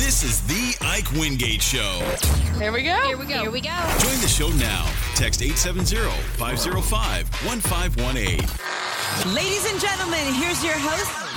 This is the Ike Wingate Show. Here we go. Here we go. Here we go. Join the show now. Text 870-505-1518. Ladies and gentlemen, here's your host.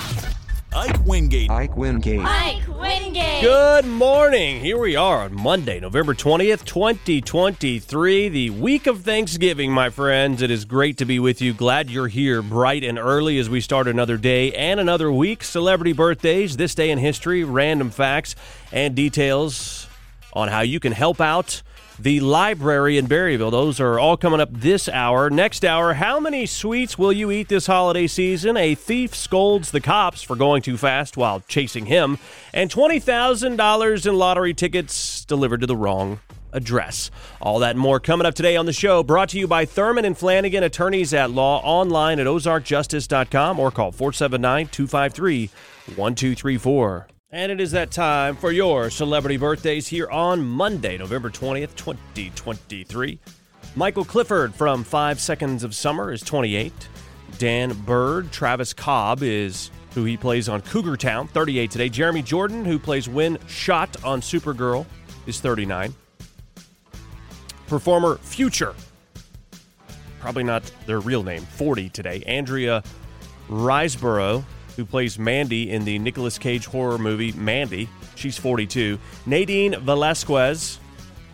Ike Wingate. Ike Wingate. Mike Wingate. Good morning. Here we are on Monday, November 20th, 2023, the week of Thanksgiving, my friends. It is great to be with you. Glad you're here bright and early as we start another day and another week. Celebrity birthdays, this day in history, random facts, and details on how you can help out the library in Berryville. Those are all coming up this hour. Next hour, how many sweets will you eat this holiday season? A thief scolds the cops for going too fast while chasing him, and $20,000 in lottery tickets delivered to the wrong address. All that more coming up today on the show, brought to you by Thurman and Flanagan, attorneys at law, online at ozarkjustice.com or call 479 253 1234. And it is that time for your celebrity birthdays here on Monday, November 20th, 2023. Michael Clifford from Five Seconds of Summer is 28. Dan Byrd, Travis Cobb is who he plays on Cougar Town, 38 today. Jeremy Jordan, who plays Winn Schott on Supergirl, is 39. Performer Future, probably not their real name, 40 today. Andrea Riseborough, who plays Mandy in the Nicolas Cage horror movie Mandy, she's 42. Nadine Velasquez,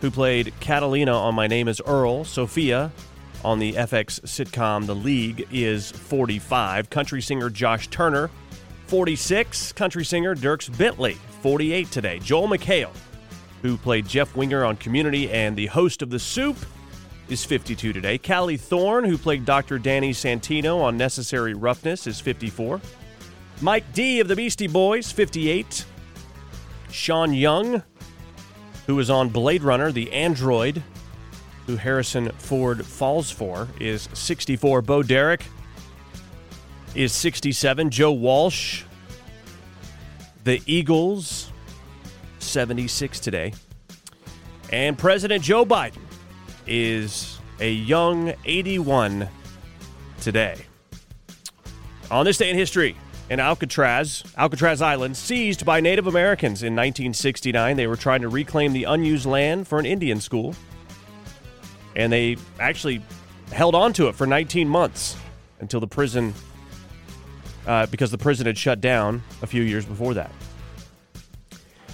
who played Catalina on My Name is Earl. Sophia on the FX sitcom The League is 45. Country singer Josh Turner, 46. Country singer Dierks Bentley, 48 today. Joel McHale, who played Jeff Winger on Community and the host of The Soup, is 52 today. Callie Thorne, who played Dr. Dani Santino on Necessary Roughness, is 54. Mike D of the Beastie Boys, 58. Sean Young, who was on Blade Runner, the android, who Harrison Ford falls for, is 64. Bo Derek is 67. Joe Walsh, the Eagles, 76 today. And President Joe Biden is a young 81 today. On this day in history, in Alcatraz, Alcatraz Island, seized by Native Americans in 1969. They were trying to reclaim the unused land for an Indian school. And they actually held on to it for 19 months until the prison, uh, because the prison had shut down a few years before that.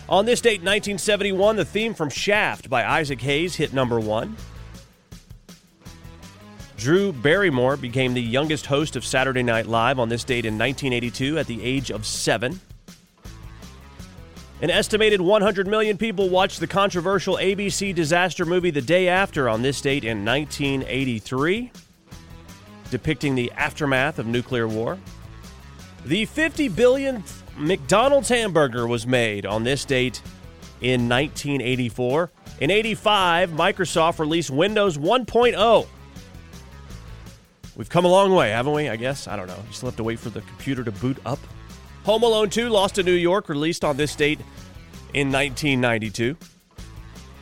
On this date, 1971, the theme from Shaft by Isaac Hayes hit number one. Drew Barrymore became the youngest host of Saturday Night Live on this date in 1982 at the age of seven. An estimated 100 million people watched the controversial ABC disaster movie The Day After on this date in 1983, depicting the aftermath of nuclear war. The 50 billionth McDonald's hamburger was made on this date in 1984. In 85, Microsoft released Windows 1.0. We've come a long way, haven't we? I guess. I don't know. You still have to wait for the computer to boot up. Home Alone 2, Lost to New York, released on this date in 1992.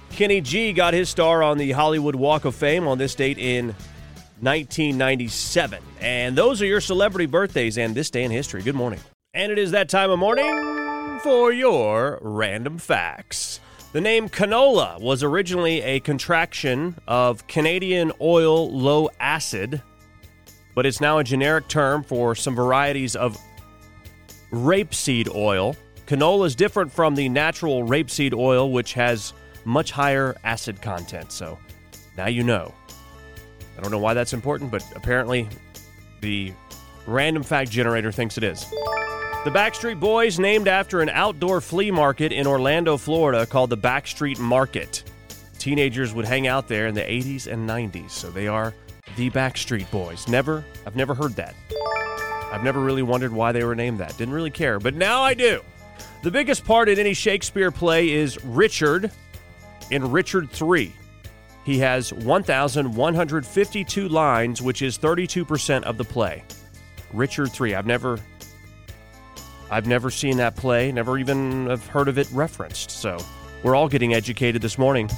Kenny G got his star on the Hollywood Walk of Fame on this date in 1997. And those are your celebrity birthdays and this day in history. Good morning. And it is that time of morning for your random facts. The name canola was originally a contraction of Canadian oil low acid, but it's now a generic term for some varieties of rapeseed oil. Canola is different from the natural rapeseed oil, which has much higher acid content. So now you know. I don't know why that's important, but apparently the random fact generator thinks it is. The Backstreet Boys named after an outdoor flea market in Orlando, Florida called the Backstreet Market. Teenagers would hang out there in the 80s and 90s, so they are the Backstreet Boys. Never, I've never heard that. I've never really wondered why they were named that. Didn't really care, but now I do. The biggest part in any Shakespeare play is Richard in Richard 3. He has 1,152 lines, which is 32% of the play. Richard 3. I've never I've never seen that play, never even have heard of it referenced. So we're all getting educated this morning.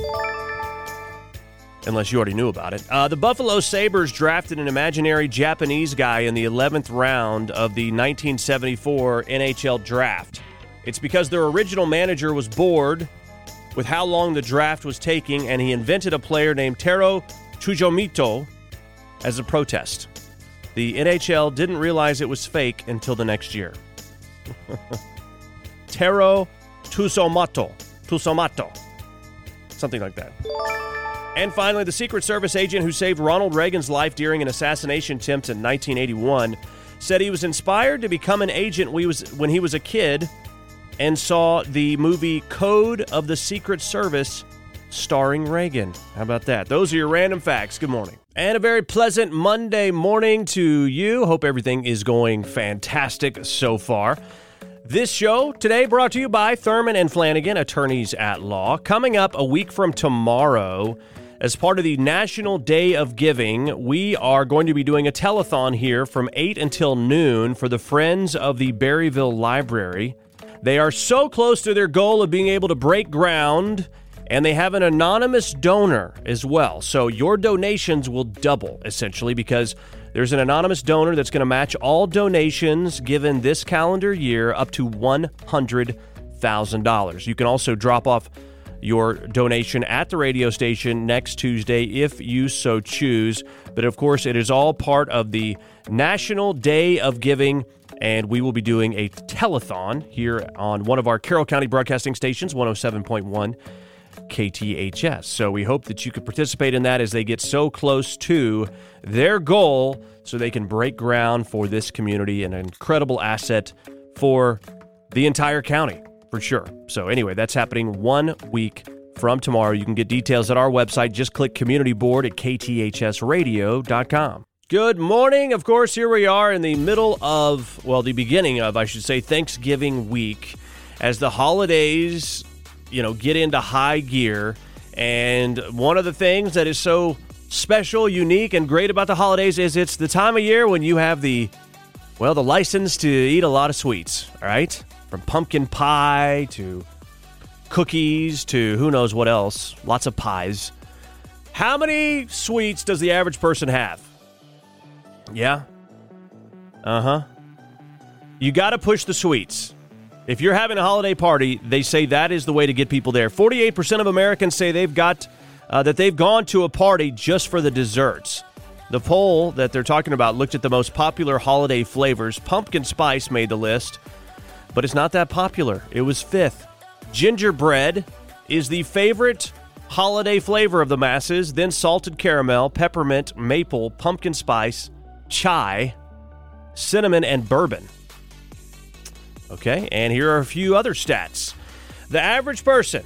Unless you already knew about it. Uh, the Buffalo Sabres drafted an imaginary Japanese guy in the 11th round of the 1974 NHL draft. It's because their original manager was bored with how long the draft was taking, and he invented a player named Taro Chujomito as a protest. The NHL didn't realize it was fake until the next year. Taro Tusomato. Tusomato. Something like that. And finally, the Secret Service agent who saved Ronald Reagan's life during an assassination attempt in 1981 said he was inspired to become an agent when he was a kid and saw the movie Code of the Secret Service starring Reagan. How about that? Those are your random facts. Good morning. And a very pleasant Monday morning to you. Hope everything is going fantastic so far. This show today brought to you by Thurman and Flanagan, attorneys at law. Coming up a week from tomorrow, as part of the National Day of Giving, we are going to be doing a telethon here from 8 until noon for the Friends of the Berryville Library. They are so close to their goal of being able to break ground, and they have an anonymous donor as well. So your donations will double essentially because there's an anonymous donor that's going to match all donations given this calendar year up to $100,000. You can also drop off your donation at the radio station next Tuesday if you so choose. But of course, it is all part of the National Day of Giving, and we will be doing a telethon here on one of our Carroll County broadcasting stations, 107.1. KTHS. So we hope that you could participate in that as they get so close to their goal so they can break ground for this community, an incredible asset for the entire county for sure. So, anyway, that's happening one week from tomorrow. You can get details at our website. Just click community board at kthsradio.com. Good morning. Of course, here we are in the middle of, well, the beginning of, I should say, Thanksgiving week as the holidays, you know, get into high gear. And one of the things that is so special, unique, and great about the holidays is it's the time of year when you have the, well, the license to eat a lot of sweets, all right? From pumpkin pie to cookies to who knows what else. Lots of pies. How many sweets does the average person have? Yeah. Uh huh. You got to push the sweets. If you're having a holiday party, they say that is the way to get people there. 48% of Americans say they've got uh, that they've gone to a party just for the desserts. The poll that they're talking about looked at the most popular holiday flavors. Pumpkin spice made the list but it's not that popular. It was fifth. Gingerbread is the favorite holiday flavor of the masses, then salted caramel, peppermint, maple, pumpkin spice, chai, cinnamon, and bourbon. Okay, and here are a few other stats. The average person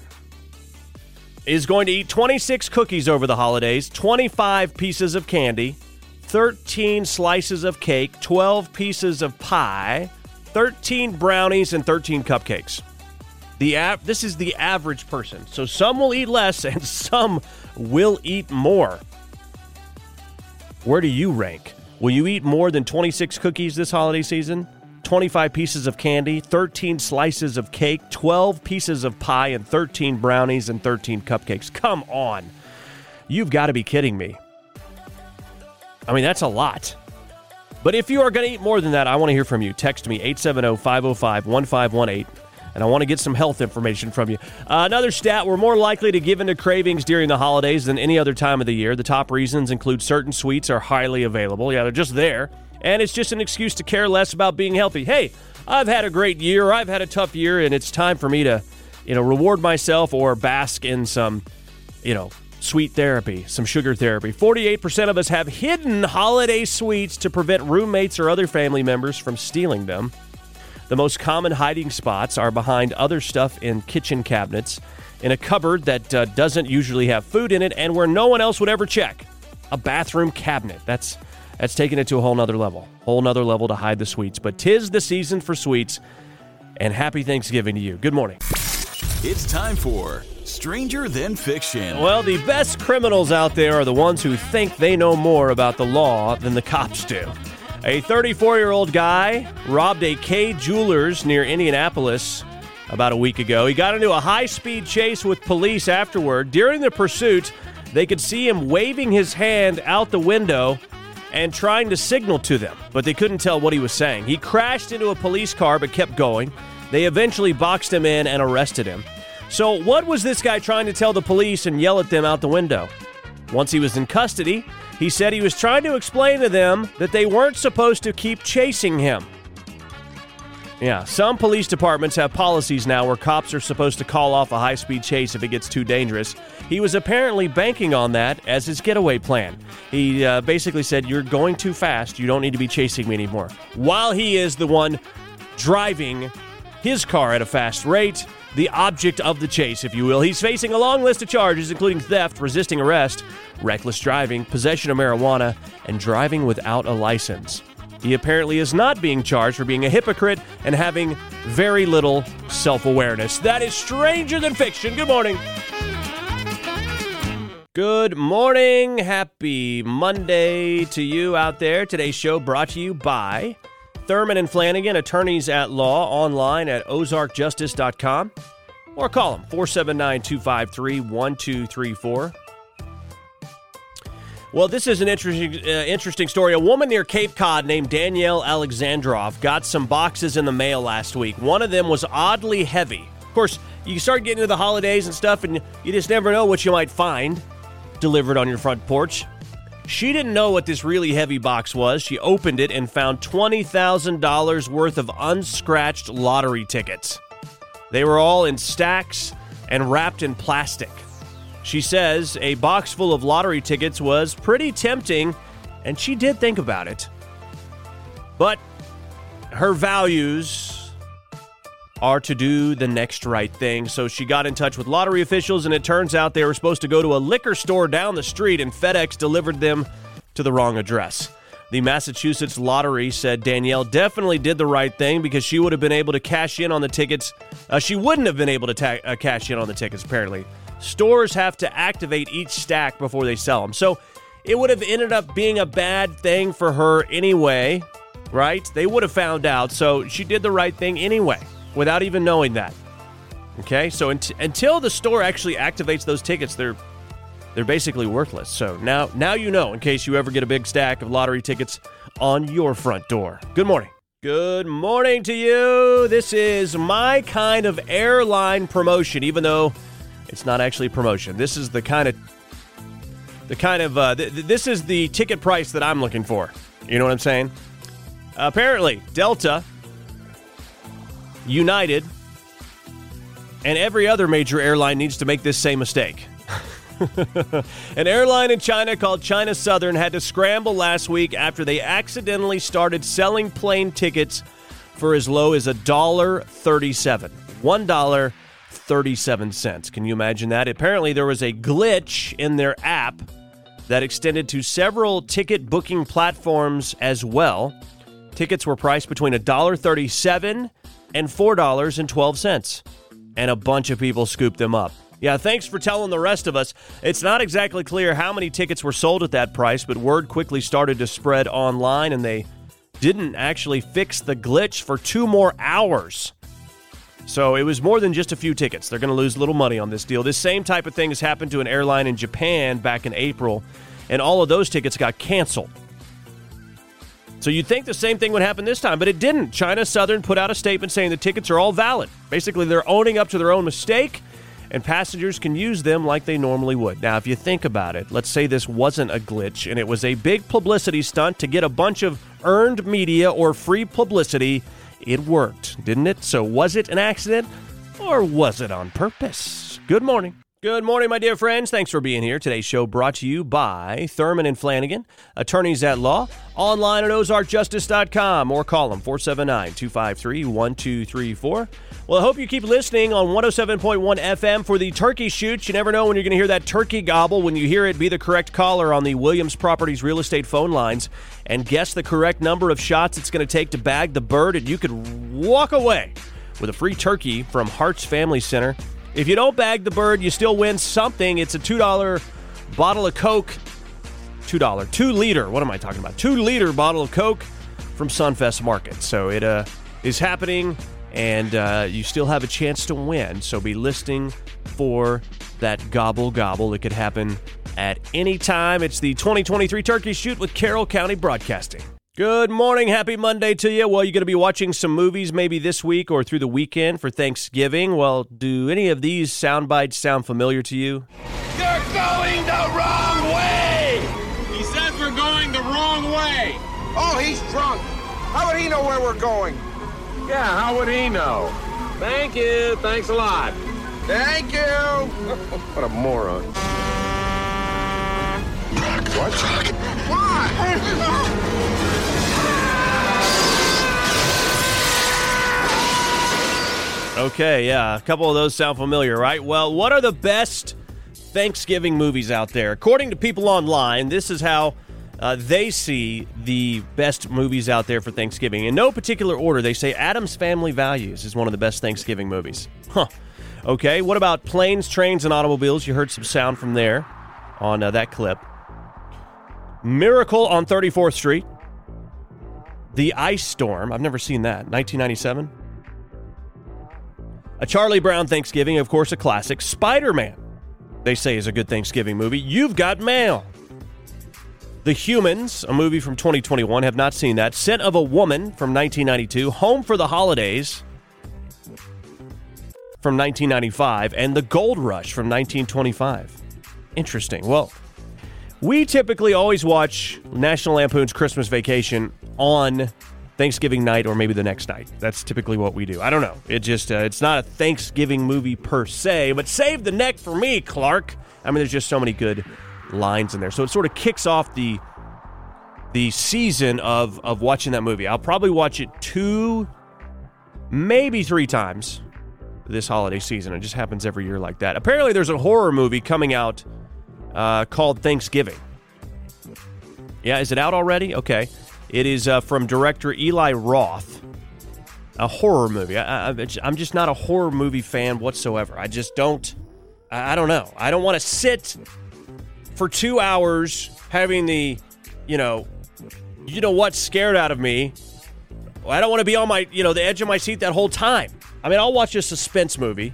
is going to eat 26 cookies over the holidays, 25 pieces of candy, 13 slices of cake, 12 pieces of pie, 13 brownies and 13 cupcakes. The av- this is the average person. So some will eat less and some will eat more. Where do you rank? Will you eat more than 26 cookies this holiday season? 25 pieces of candy, 13 slices of cake, 12 pieces of pie, and 13 brownies and 13 cupcakes. Come on. You've got to be kidding me. I mean, that's a lot. But if you are going to eat more than that, I want to hear from you. Text me 870 505 1518 and I want to get some health information from you. Uh, another stat we're more likely to give into cravings during the holidays than any other time of the year. The top reasons include certain sweets are highly available. Yeah, they're just there. And it's just an excuse to care less about being healthy. Hey, I've had a great year, I've had a tough year, and it's time for me to, you know, reward myself or bask in some, you know, sweet therapy, some sugar therapy. 48% of us have hidden holiday sweets to prevent roommates or other family members from stealing them. The most common hiding spots are behind other stuff in kitchen cabinets, in a cupboard that uh, doesn't usually have food in it, and where no one else would ever check. A bathroom cabinet. That's that's taking it to a whole nother level. Whole nother level to hide the sweets. But tis the season for sweets, and happy Thanksgiving to you. Good morning. It's time for Stranger Than Fiction. Well, the best criminals out there are the ones who think they know more about the law than the cops do. A 34 year old guy robbed a Kay Jewelers near Indianapolis about a week ago. He got into a high speed chase with police afterward. During the pursuit, they could see him waving his hand out the window and trying to signal to them, but they couldn't tell what he was saying. He crashed into a police car but kept going. They eventually boxed him in and arrested him. So, what was this guy trying to tell the police and yell at them out the window? Once he was in custody, he said he was trying to explain to them that they weren't supposed to keep chasing him. Yeah, some police departments have policies now where cops are supposed to call off a high speed chase if it gets too dangerous. He was apparently banking on that as his getaway plan. He uh, basically said, You're going too fast. You don't need to be chasing me anymore. While he is the one driving his car at a fast rate, the object of the chase, if you will. He's facing a long list of charges, including theft, resisting arrest, reckless driving, possession of marijuana, and driving without a license. He apparently is not being charged for being a hypocrite and having very little self awareness. That is stranger than fiction. Good morning. Good morning. Happy Monday to you out there. Today's show brought to you by Thurman and Flanagan, attorneys at law, online at ozarkjustice.com or call them 479 253 1234. Well, this is an interesting, uh, interesting story. A woman near Cape Cod named Danielle Alexandrov got some boxes in the mail last week. One of them was oddly heavy. Of course, you start getting into the holidays and stuff, and you just never know what you might find delivered on your front porch. She didn't know what this really heavy box was. She opened it and found $20,000 worth of unscratched lottery tickets. They were all in stacks and wrapped in plastic. She says a box full of lottery tickets was pretty tempting, and she did think about it. But her values are to do the next right thing. So she got in touch with lottery officials, and it turns out they were supposed to go to a liquor store down the street, and FedEx delivered them to the wrong address. The Massachusetts Lottery said Danielle definitely did the right thing because she would have been able to cash in on the tickets. Uh, she wouldn't have been able to ta- uh, cash in on the tickets, apparently. Stores have to activate each stack before they sell them. So it would have ended up being a bad thing for her anyway, right? They would have found out. So she did the right thing anyway without even knowing that. Okay, so until the store actually activates those tickets, they're they're basically worthless. So now now you know in case you ever get a big stack of lottery tickets on your front door. Good morning. Good morning to you. This is my kind of airline promotion, even though it's not actually promotion. This is the kind of the kind of uh, th- this is the ticket price that I'm looking for. You know what I'm saying? Apparently, Delta United, and every other major airline needs to make this same mistake. An airline in China called China Southern had to scramble last week after they accidentally started selling plane tickets for as low as a dollar thirty-seven. One dollar thirty-seven cents. Can you imagine that? Apparently, there was a glitch in their app that extended to several ticket booking platforms as well. Tickets were priced between a dollar thirty-seven and $4.12. And a bunch of people scooped them up. Yeah, thanks for telling the rest of us. It's not exactly clear how many tickets were sold at that price, but word quickly started to spread online, and they didn't actually fix the glitch for two more hours. So it was more than just a few tickets. They're going to lose a little money on this deal. This same type of thing has happened to an airline in Japan back in April, and all of those tickets got canceled. So you'd think the same thing would happen this time, but it didn't. China Southern put out a statement saying the tickets are all valid. Basically, they're owning up to their own mistake, and passengers can use them like they normally would. Now, if you think about it, let's say this wasn't a glitch and it was a big publicity stunt to get a bunch of earned media or free publicity. It worked, didn't it? So was it an accident or was it on purpose? Good morning. Good morning, my dear friends. Thanks for being here. Today's show brought to you by Thurman and Flanagan, attorneys at law, online at ozarkjustice.com or call them 479 253 1234. Well, I hope you keep listening on 107.1 FM for the turkey shoots. You never know when you're going to hear that turkey gobble. When you hear it, be the correct caller on the Williams Properties real estate phone lines and guess the correct number of shots it's going to take to bag the bird, and you could walk away with a free turkey from Hart's Family Center. If you don't bag the bird, you still win something. It's a $2 bottle of Coke. $2. 2 liter. What am I talking about? 2 liter bottle of Coke from Sunfest Market. So it uh, is happening, and uh, you still have a chance to win. So be listening for that gobble gobble. It could happen at any time. It's the 2023 Turkey Shoot with Carroll County Broadcasting. Good morning. Happy Monday to you. Well, you're going to be watching some movies maybe this week or through the weekend for Thanksgiving. Well, do any of these sound bites sound familiar to you? You're going the wrong way! He says we're going the wrong way. Oh, he's drunk. How would he know where we're going? Yeah, how would he know? Thank you. Thanks a lot. Thank you. What a moron. What? What? Okay, yeah, a couple of those sound familiar, right? Well, what are the best Thanksgiving movies out there? According to people online, this is how uh, they see the best movies out there for Thanksgiving. In no particular order, they say Addams Family Values is one of the best Thanksgiving movies. Huh. Okay, what about Planes, Trains, and Automobiles? You heard some sound from there on uh, that clip. Miracle on 34th Street. The Ice Storm. I've never seen that. 1997. A Charlie Brown Thanksgiving, of course, a classic. Spider Man, they say, is a good Thanksgiving movie. You've Got Mail. The Humans, a movie from 2021, have not seen that. Scent of a Woman from 1992. Home for the Holidays from 1995. And The Gold Rush from 1925. Interesting. Well, we typically always watch National Lampoon's Christmas Vacation on Thanksgiving night or maybe the next night. That's typically what we do. I don't know. It just uh, it's not a Thanksgiving movie per se, but save the neck for me, Clark. I mean, there's just so many good lines in there. So it sort of kicks off the the season of of watching that movie. I'll probably watch it two, maybe three times this holiday season. It just happens every year like that. Apparently, there's a horror movie coming out uh, called Thanksgiving. Yeah, is it out already? Okay. It is uh, from director Eli Roth. A horror movie. I, I'm just not a horror movie fan whatsoever. I just don't. I, I don't know. I don't want to sit for two hours having the, you know, you know what scared out of me. I don't want to be on my, you know, the edge of my seat that whole time. I mean, I'll watch a suspense movie,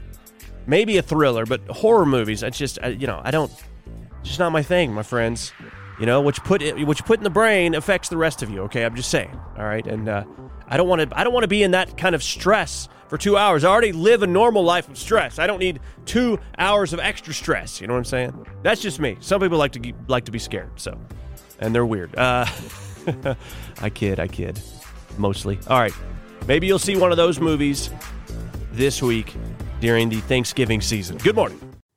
maybe a thriller, but horror movies, I just, I, you know, I don't. It's just not my thing, my friends. You know, you put you put in the brain affects the rest of you. Okay, I'm just saying. All right, and uh, I don't want to I don't want to be in that kind of stress for two hours. I already live a normal life of stress. I don't need two hours of extra stress. You know what I'm saying? That's just me. Some people like to like to be scared. So, and they're weird. Uh, I kid. I kid. Mostly. All right. Maybe you'll see one of those movies this week during the Thanksgiving season. Good morning.